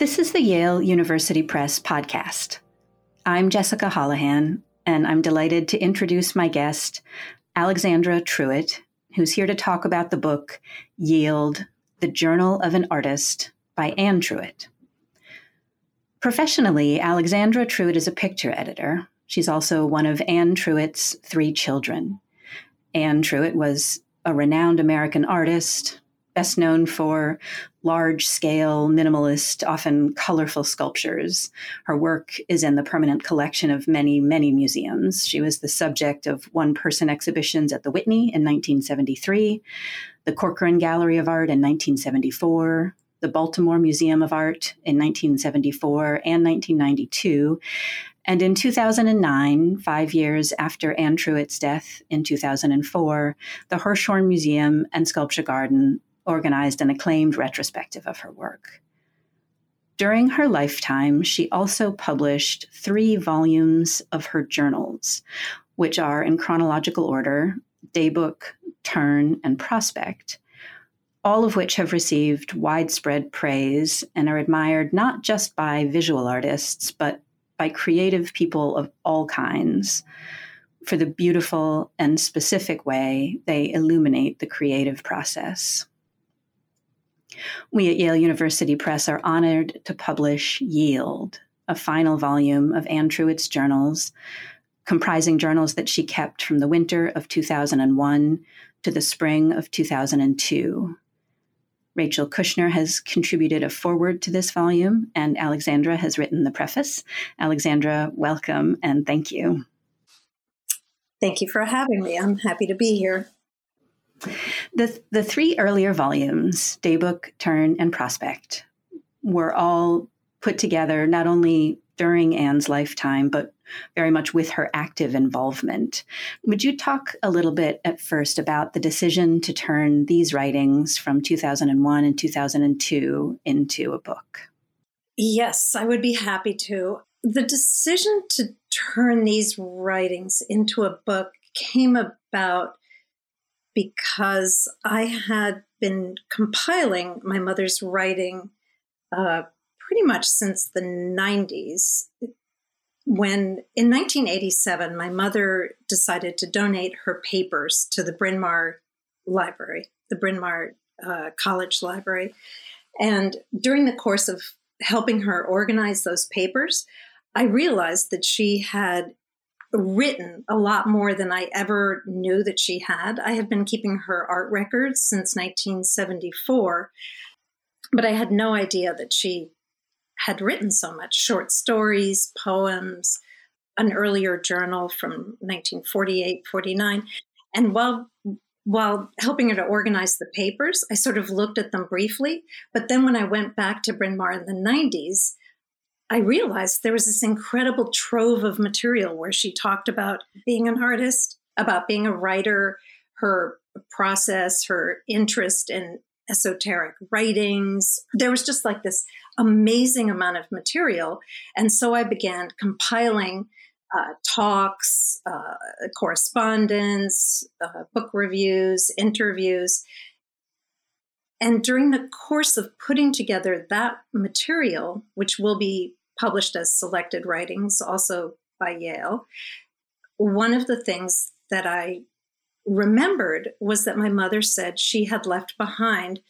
This is the Yale University Press podcast. I'm Jessica Holohan, and I'm delighted to introduce my guest, Alexandra Truitt, who's here to talk about the book Yield The Journal of an Artist by Anne Truitt. Professionally, Alexandra Truitt is a picture editor. She's also one of Anne Truitt's three children. Anne Truitt was a renowned American artist, best known for large scale, minimalist, often colorful sculptures. Her work is in the permanent collection of many, many museums. She was the subject of one person exhibitions at the Whitney in 1973, the Corcoran Gallery of Art in 1974, the Baltimore Museum of Art in 1974 and 1992. And in 2009, five years after Anne Truitt's death in 2004, the Hirshhorn Museum and Sculpture Garden organized an acclaimed retrospective of her work. During her lifetime, she also published three volumes of her journals, which are in chronological order Daybook, Turn, and Prospect, all of which have received widespread praise and are admired not just by visual artists, but by creative people of all kinds for the beautiful and specific way they illuminate the creative process. We at Yale University Press are honored to publish Yield, a final volume of Anne Truitt's journals, comprising journals that she kept from the winter of 2001 to the spring of 2002. Rachel Kushner has contributed a foreword to this volume, and Alexandra has written the preface. Alexandra, welcome and thank you. Thank you for having me. I'm happy to be here. The, the three earlier volumes, Daybook, Turn, and Prospect, were all put together not only during Anne's lifetime, but very much with her active involvement. Would you talk a little bit at first about the decision to turn these writings from 2001 and 2002 into a book? Yes, I would be happy to. The decision to turn these writings into a book came about because I had been compiling my mother's writing uh, pretty much since the 90s. When in 1987, my mother decided to donate her papers to the Bryn Mawr Library, the Bryn Mawr uh, College Library. And during the course of helping her organize those papers, I realized that she had written a lot more than I ever knew that she had. I had been keeping her art records since 1974, but I had no idea that she had written so much short stories, poems, an earlier journal from 1948 49. And while while helping her to organize the papers, I sort of looked at them briefly. But then when I went back to Bryn Mawr in the 90s, I realized there was this incredible trove of material where she talked about being an artist, about being a writer, her process, her interest in esoteric writings. There was just like this amazing amount of material. And so I began compiling uh, talks, uh, correspondence, uh, book reviews, interviews. And during the course of putting together that material, which will be published as selected writings, also by Yale. One of the things that I remembered was that my mother said she had left behind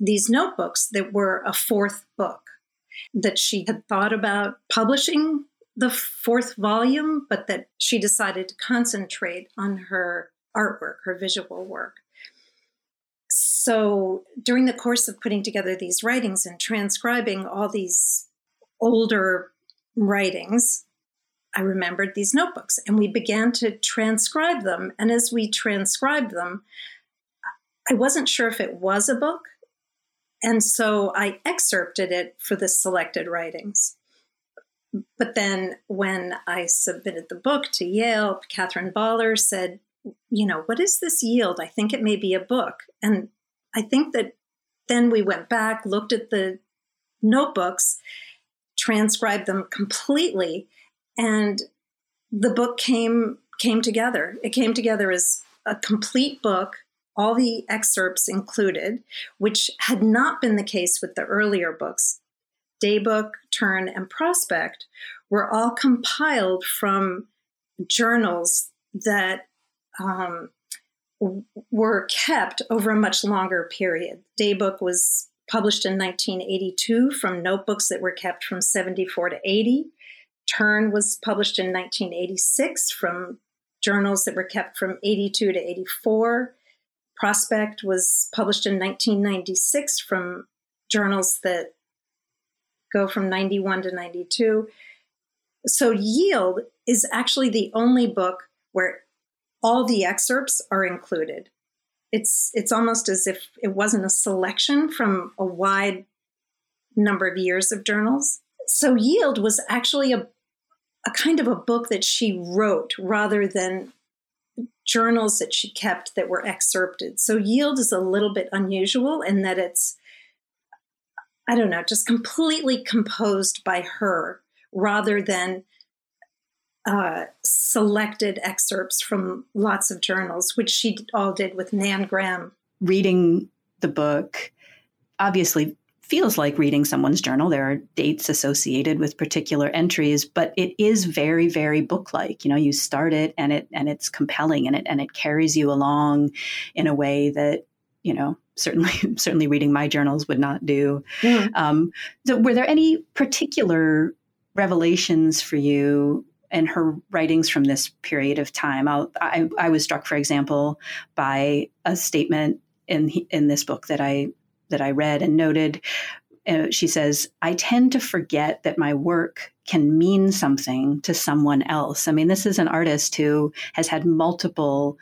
these notebooks that were a fourth book, that she had thought about publishing the fourth volume, but that she decided to concentrate on her artwork, her visual work. So during the course of putting together these writings and transcribing all these older writings, I remembered these notebooks and we began to transcribe them. And as we transcribed them, I wasn't sure if it was a book. And so I excerpted it for the selected writings. But then when I submitted the book to Yale, Katherine Boller said, You know, what is this yield? I think it may be a book. And I think that then we went back, looked at the notebooks, transcribed them completely, and the book came came together. It came together as a complete book, all the excerpts included, which had not been the case with the earlier books. Daybook, Turn, and Prospect were all compiled from journals that um, were kept over a much longer period. Daybook was published in 1982 from notebooks that were kept from 74 to 80. Turn was published in 1986 from journals that were kept from 82 to 84. Prospect was published in 1996 from journals that go from 91 to 92. So, Yield is actually the only book where all the excerpts are included. It's it's almost as if it wasn't a selection from a wide number of years of journals. So Yield was actually a a kind of a book that she wrote rather than journals that she kept that were excerpted. So Yield is a little bit unusual in that it's I don't know, just completely composed by her rather than uh, selected excerpts from lots of journals, which she all did with Nan Graham. Reading the book obviously feels like reading someone's journal. There are dates associated with particular entries, but it is very, very book-like. You know, you start it and it and it's compelling and it and it carries you along in a way that you know certainly certainly reading my journals would not do. Mm. Um, so, were there any particular revelations for you in her writings from this period of time. I, I was struck, for example, by a statement in in this book that I that I read and noted. Uh, she says, "I tend to forget that my work can mean something to someone else." I mean, this is an artist who has had multiple.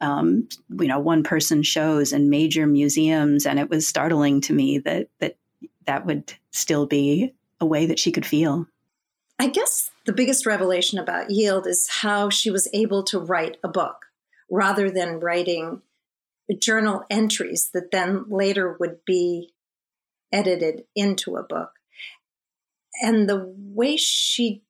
Um, you know, one person shows in major museums, and it was startling to me that that that would still be a way that she could feel. I guess the biggest revelation about Yield is how she was able to write a book rather than writing journal entries that then later would be edited into a book. And the way she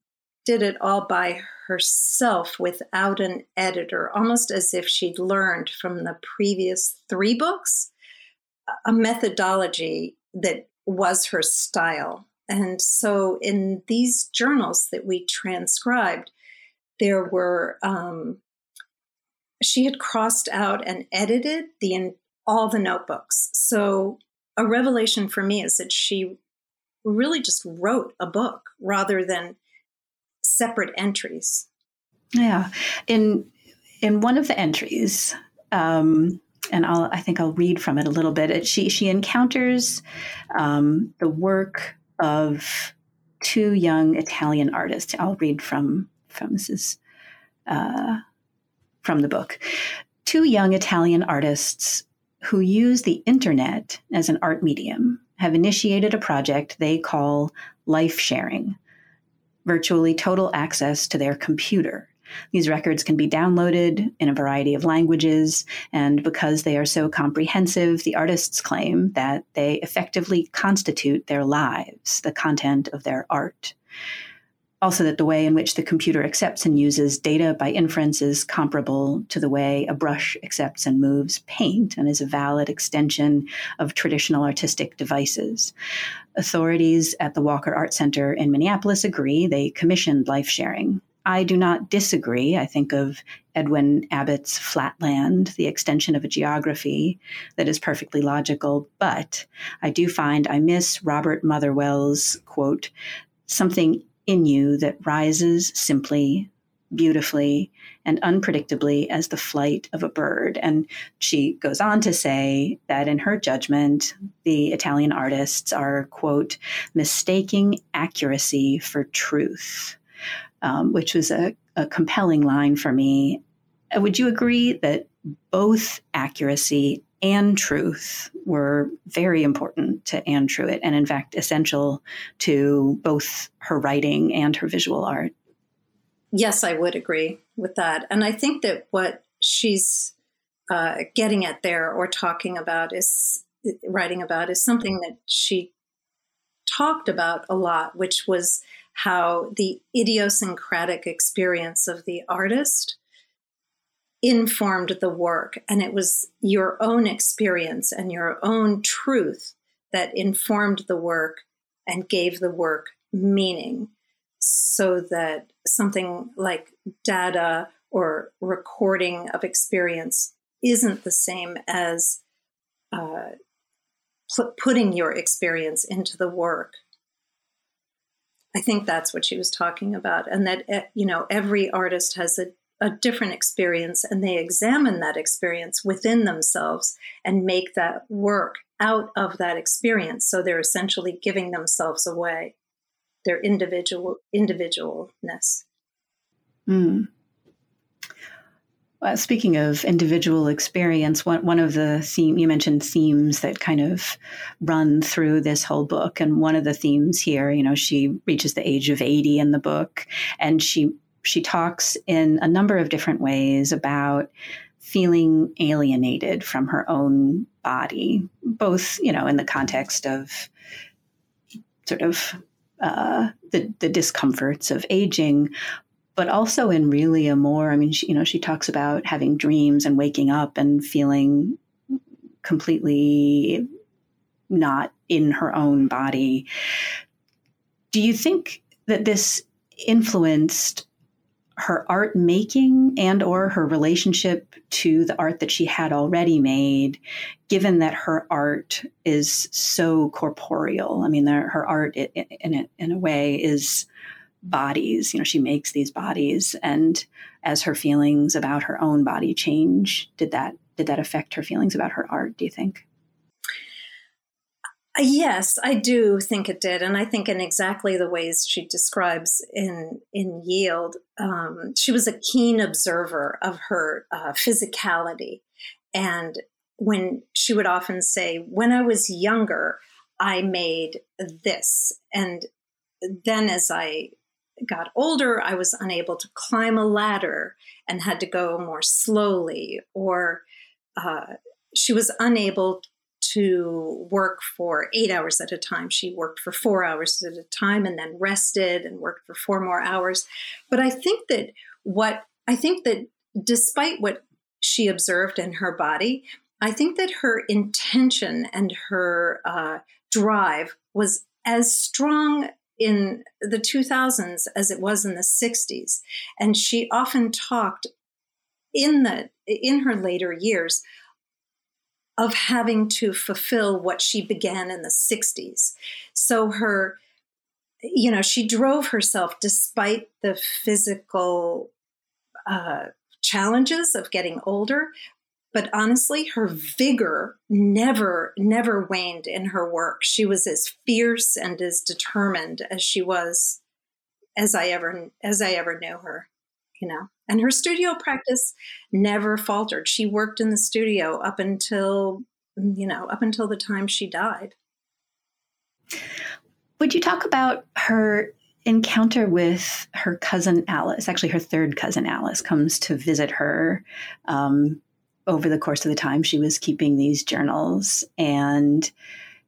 did it all by herself without an editor, almost as if she'd learned from the previous three books a methodology that was her style. And so in these journals that we transcribed, there were, um, she had crossed out and edited the in, all the notebooks. So a revelation for me is that she really just wrote a book rather than separate entries. Yeah. In in one of the entries, um, and I'll, I think I'll read from it a little bit. It, she she encounters um, the work of two young Italian artists. I'll read from from this is uh, from the book. Two young Italian artists who use the internet as an art medium have initiated a project they call life sharing, virtually total access to their computer these records can be downloaded in a variety of languages, and because they are so comprehensive, the artists claim that they effectively constitute their lives, the content of their art. Also, that the way in which the computer accepts and uses data by inference is comparable to the way a brush accepts and moves paint and is a valid extension of traditional artistic devices. Authorities at the Walker Art Center in Minneapolis agree they commissioned life sharing I do not disagree. I think of Edwin Abbott's Flatland, the extension of a geography that is perfectly logical, but I do find I miss Robert Motherwell's quote, something in you that rises simply, beautifully, and unpredictably as the flight of a bird. And she goes on to say that in her judgment, the Italian artists are, quote, mistaking accuracy for truth um, which was a, a compelling line for me. Uh, would you agree that both accuracy and truth were very important to Anne Truitt, and in fact, essential to both her writing and her visual art? Yes, I would agree with that. And I think that what she's uh, getting at there or talking about is writing about is something that she talked about a lot, which was how the idiosyncratic experience of the artist informed the work. And it was your own experience and your own truth that informed the work and gave the work meaning so that something like data or recording of experience isn't the same as uh, putting your experience into the work. I think that's what she was talking about, and that eh, you know every artist has a, a different experience, and they examine that experience within themselves and make that work out of that experience. So they're essentially giving themselves away, their individual individualness. Mm. Uh, speaking of individual experience, one, one of the theme you mentioned themes that kind of run through this whole book, and one of the themes here, you know, she reaches the age of eighty in the book, and she she talks in a number of different ways about feeling alienated from her own body, both you know in the context of sort of uh, the the discomforts of aging, but also in really a more i mean she, you know she talks about having dreams and waking up and feeling completely not in her own body. Do you think that this influenced her art making and or her relationship to the art that she had already made given that her art is so corporeal? I mean her art in, in a way is bodies. You know, she makes these bodies, and as her feelings about her own body change, did that did that affect her feelings about her art? Do you think? Yes, I do think it did, and I think in exactly the ways she describes in in Yield, um, she was a keen observer of her uh, physicality, and when she would often say, "When I was younger, I made this," and then as I got older, I was unable to climb a ladder and had to go more slowly, or uh, she was unable to work for eight hours at a time. She worked for four hours at a time and then rested and worked for four more hours. But I think that what I think that despite what she observed in her body, I think that her intention and her uh, drive was as strong in the 2000s as it was in the 60s and she often talked in the in her later years of having to fulfill what she began in the 60s so her you know she drove herself despite the physical uh, challenges of getting older but honestly, her vigor never, never waned in her work. She was as fierce and as determined as she was as I ever as I ever knew her, you know. And her studio practice never faltered. She worked in the studio up until you know, up until the time she died. Would you talk about her encounter with her cousin Alice? Actually, her third cousin Alice comes to visit her um, over the course of the time she was keeping these journals. And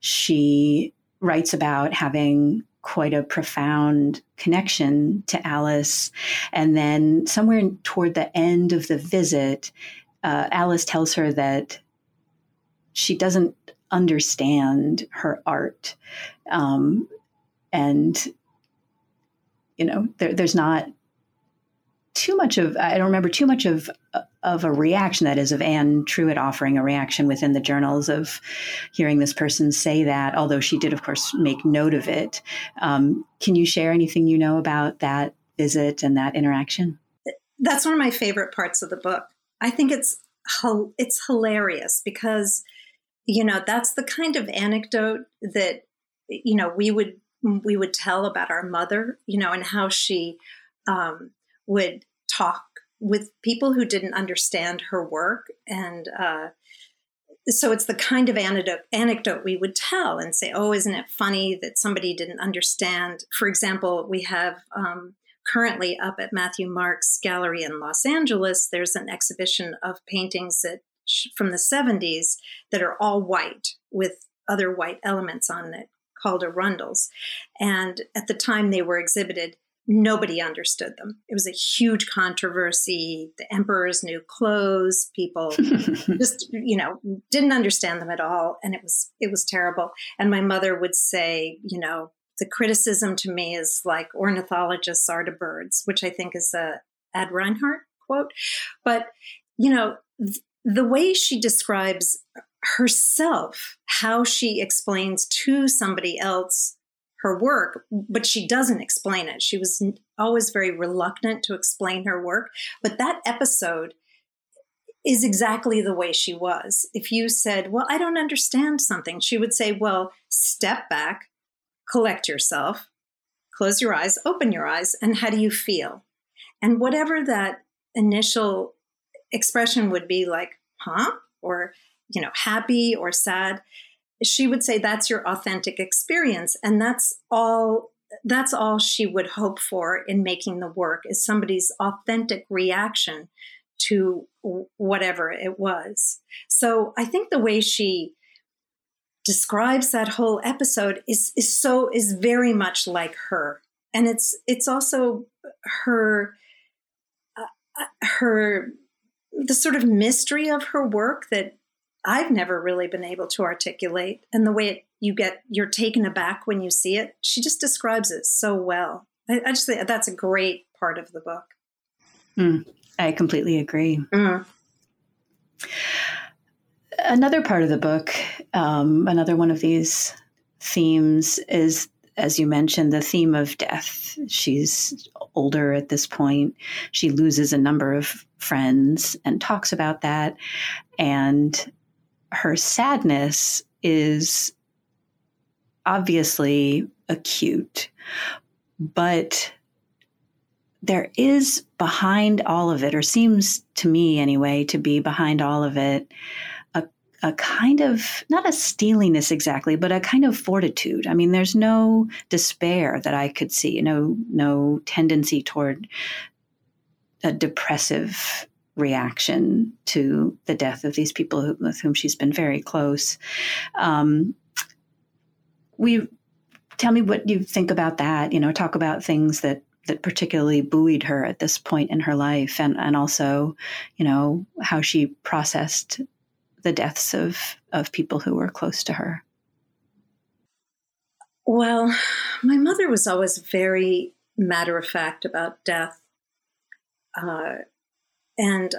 she writes about having quite a profound connection to Alice. And then, somewhere toward the end of the visit, uh, Alice tells her that she doesn't understand her art. Um, and, you know, there, there's not too much of I don't remember too much of of a reaction that is of Anne Truitt offering a reaction within the journals of hearing this person say that. Although she did, of course, make note of it. Um, can you share anything you know about that visit and that interaction? That's one of my favorite parts of the book. I think it's it's hilarious because you know that's the kind of anecdote that you know we would we would tell about our mother, you know, and how she um, would talk with people who didn't understand her work. And uh, so it's the kind of anecdote, anecdote we would tell and say oh isn't it funny that somebody didn't understand? For example we have um, currently up at matthew marks gallery in los angeles there's an exhibition of paintings that from the 70s that are all white with other white elements on it called arundels and at the time they were exhibited nobody understood them. It was a huge controversy. The emperor's new clothes, people just you know didn't understand them at all, and it was it was terrible. And my mother would say, you know, the criticism to me is like ornithologists are to birds, which I think is a Ad Reinhardt quote. But, you know, th- the way she describes herself, how she explains to somebody else her work, but she doesn't explain it. She was always very reluctant to explain her work. But that episode is exactly the way she was. If you said, Well, I don't understand something, she would say, Well, step back, collect yourself, close your eyes, open your eyes, and how do you feel? And whatever that initial expression would be like, huh? Or, you know, happy or sad, she would say that's your authentic experience. And that's all that's all she would hope for in making the work is somebody's authentic reaction to whatever it was. So I think the way she describes that whole episode is is so is very much like her and it's it's also her uh, her the sort of mystery of her work that I've never really been able to articulate and the way it, you get you're taken aback when you see it she just describes it so well I, I just think that's a great part of the book mm, I completely agree mm another part of the book, um, another one of these themes is, as you mentioned, the theme of death. She's older at this point. She loses a number of friends and talks about that. And her sadness is obviously acute, but there is behind all of it, or seems to me anyway, to be behind all of it, a a kind of not a steeliness exactly, but a kind of fortitude. I mean, there's no despair that I could see, no no tendency toward a depressive reaction to the death of these people who, with whom she's been very close. Um, we tell me what you think about that. You know, talk about things that that particularly buoyed her at this point in her life, and and also, you know, how she processed the deaths of, of people who were close to her? Well, my mother was always very matter of fact about death. Uh, and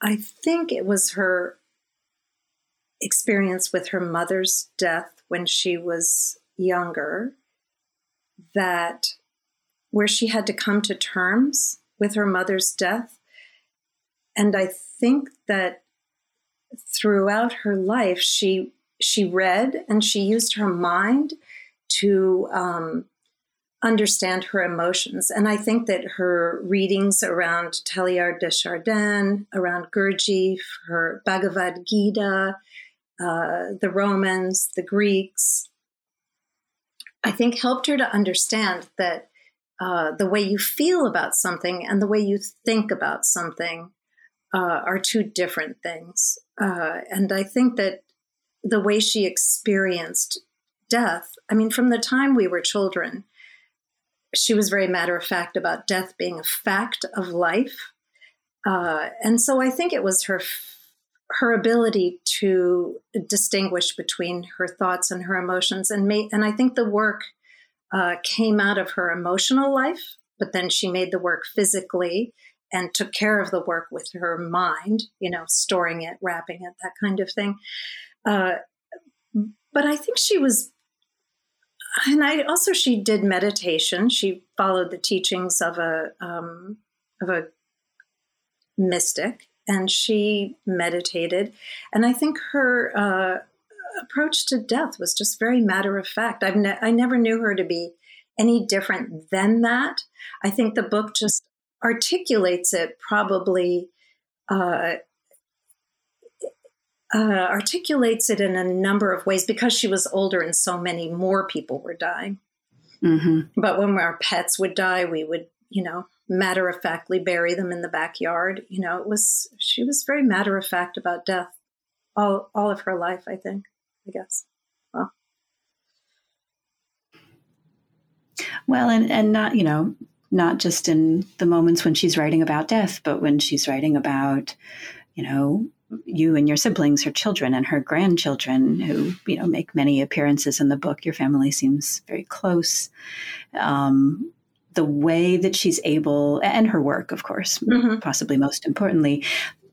I think it was her experience with her mother's death when she was younger that where she had to come to terms with her mother's death. And I think that throughout her life, she she read and she used her mind to um, understand her emotions. And I think that her readings around Teilhard de Chardin, around Gurdjieff, her Bhagavad Gita, uh, the Romans, the Greeks, I think helped her to understand that uh, the way you feel about something and the way you think about something uh, are two different things. Uh, and I think that the way she experienced death, I mean, from the time we were children, she was very matter of fact about death being a fact of life. Uh, and so I think it was her her ability to distinguish between her thoughts and her emotions, and made, and I think the work uh, came out of her emotional life, but then she made the work physically and took care of the work with her mind, you know, storing it, wrapping it, that kind of thing. Uh, but I think she was, and I also she did meditation. She followed the teachings of a um, of a mystic, and she meditated. And I think her uh, approach to death was just very matter of fact. I've ne- I never knew her to be any different than that. I think the book just articulates it probably uh, uh, articulates it in a number of ways because she was older and so many more people were dying. Mm-hmm. But when our pets would die, we would, you know, matter of factly bury them in the backyard. You know, it was she was very matter of fact about death all all of her life. I think. I guess. Well. Well, and and not you know not just in the moments when she's writing about death, but when she's writing about, you know, you and your siblings, her children and her grandchildren, who you know make many appearances in the book. Your family seems very close. Um, the way that she's able, and her work, of course, mm-hmm. possibly most importantly,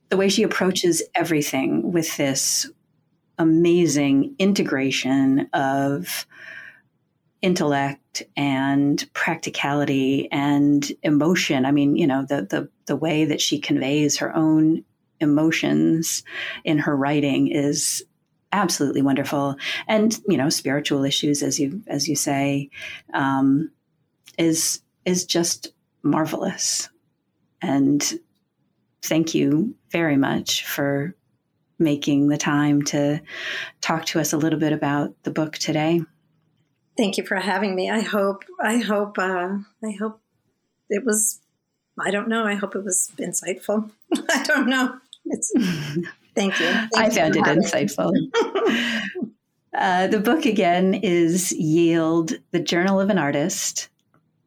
the way she approaches everything with this amazing integration of intellect and practicality and emotion. I mean, you know, the the the way that she conveys her own emotions in her writing is absolutely wonderful. And you know, spiritual issues, as you as you say, um, is is just marvelous. And thank you very much for making the time to talk to us a little bit about the book today. Thank you for having me. I hope I hope uh, I hope it was I don't know. I hope it was insightful. I don't know. It's, thank you. Thank I found it insightful. uh, the book again is Yield, The Journal of an Artist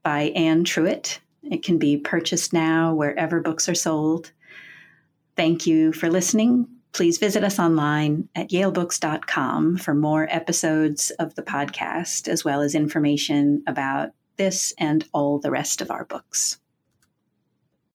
by Anne Truitt. It can be purchased now wherever books are sold. Thank you for listening please visit us online at yalebooks.com for more episodes of the podcast, as well as information about this and all the rest of our books.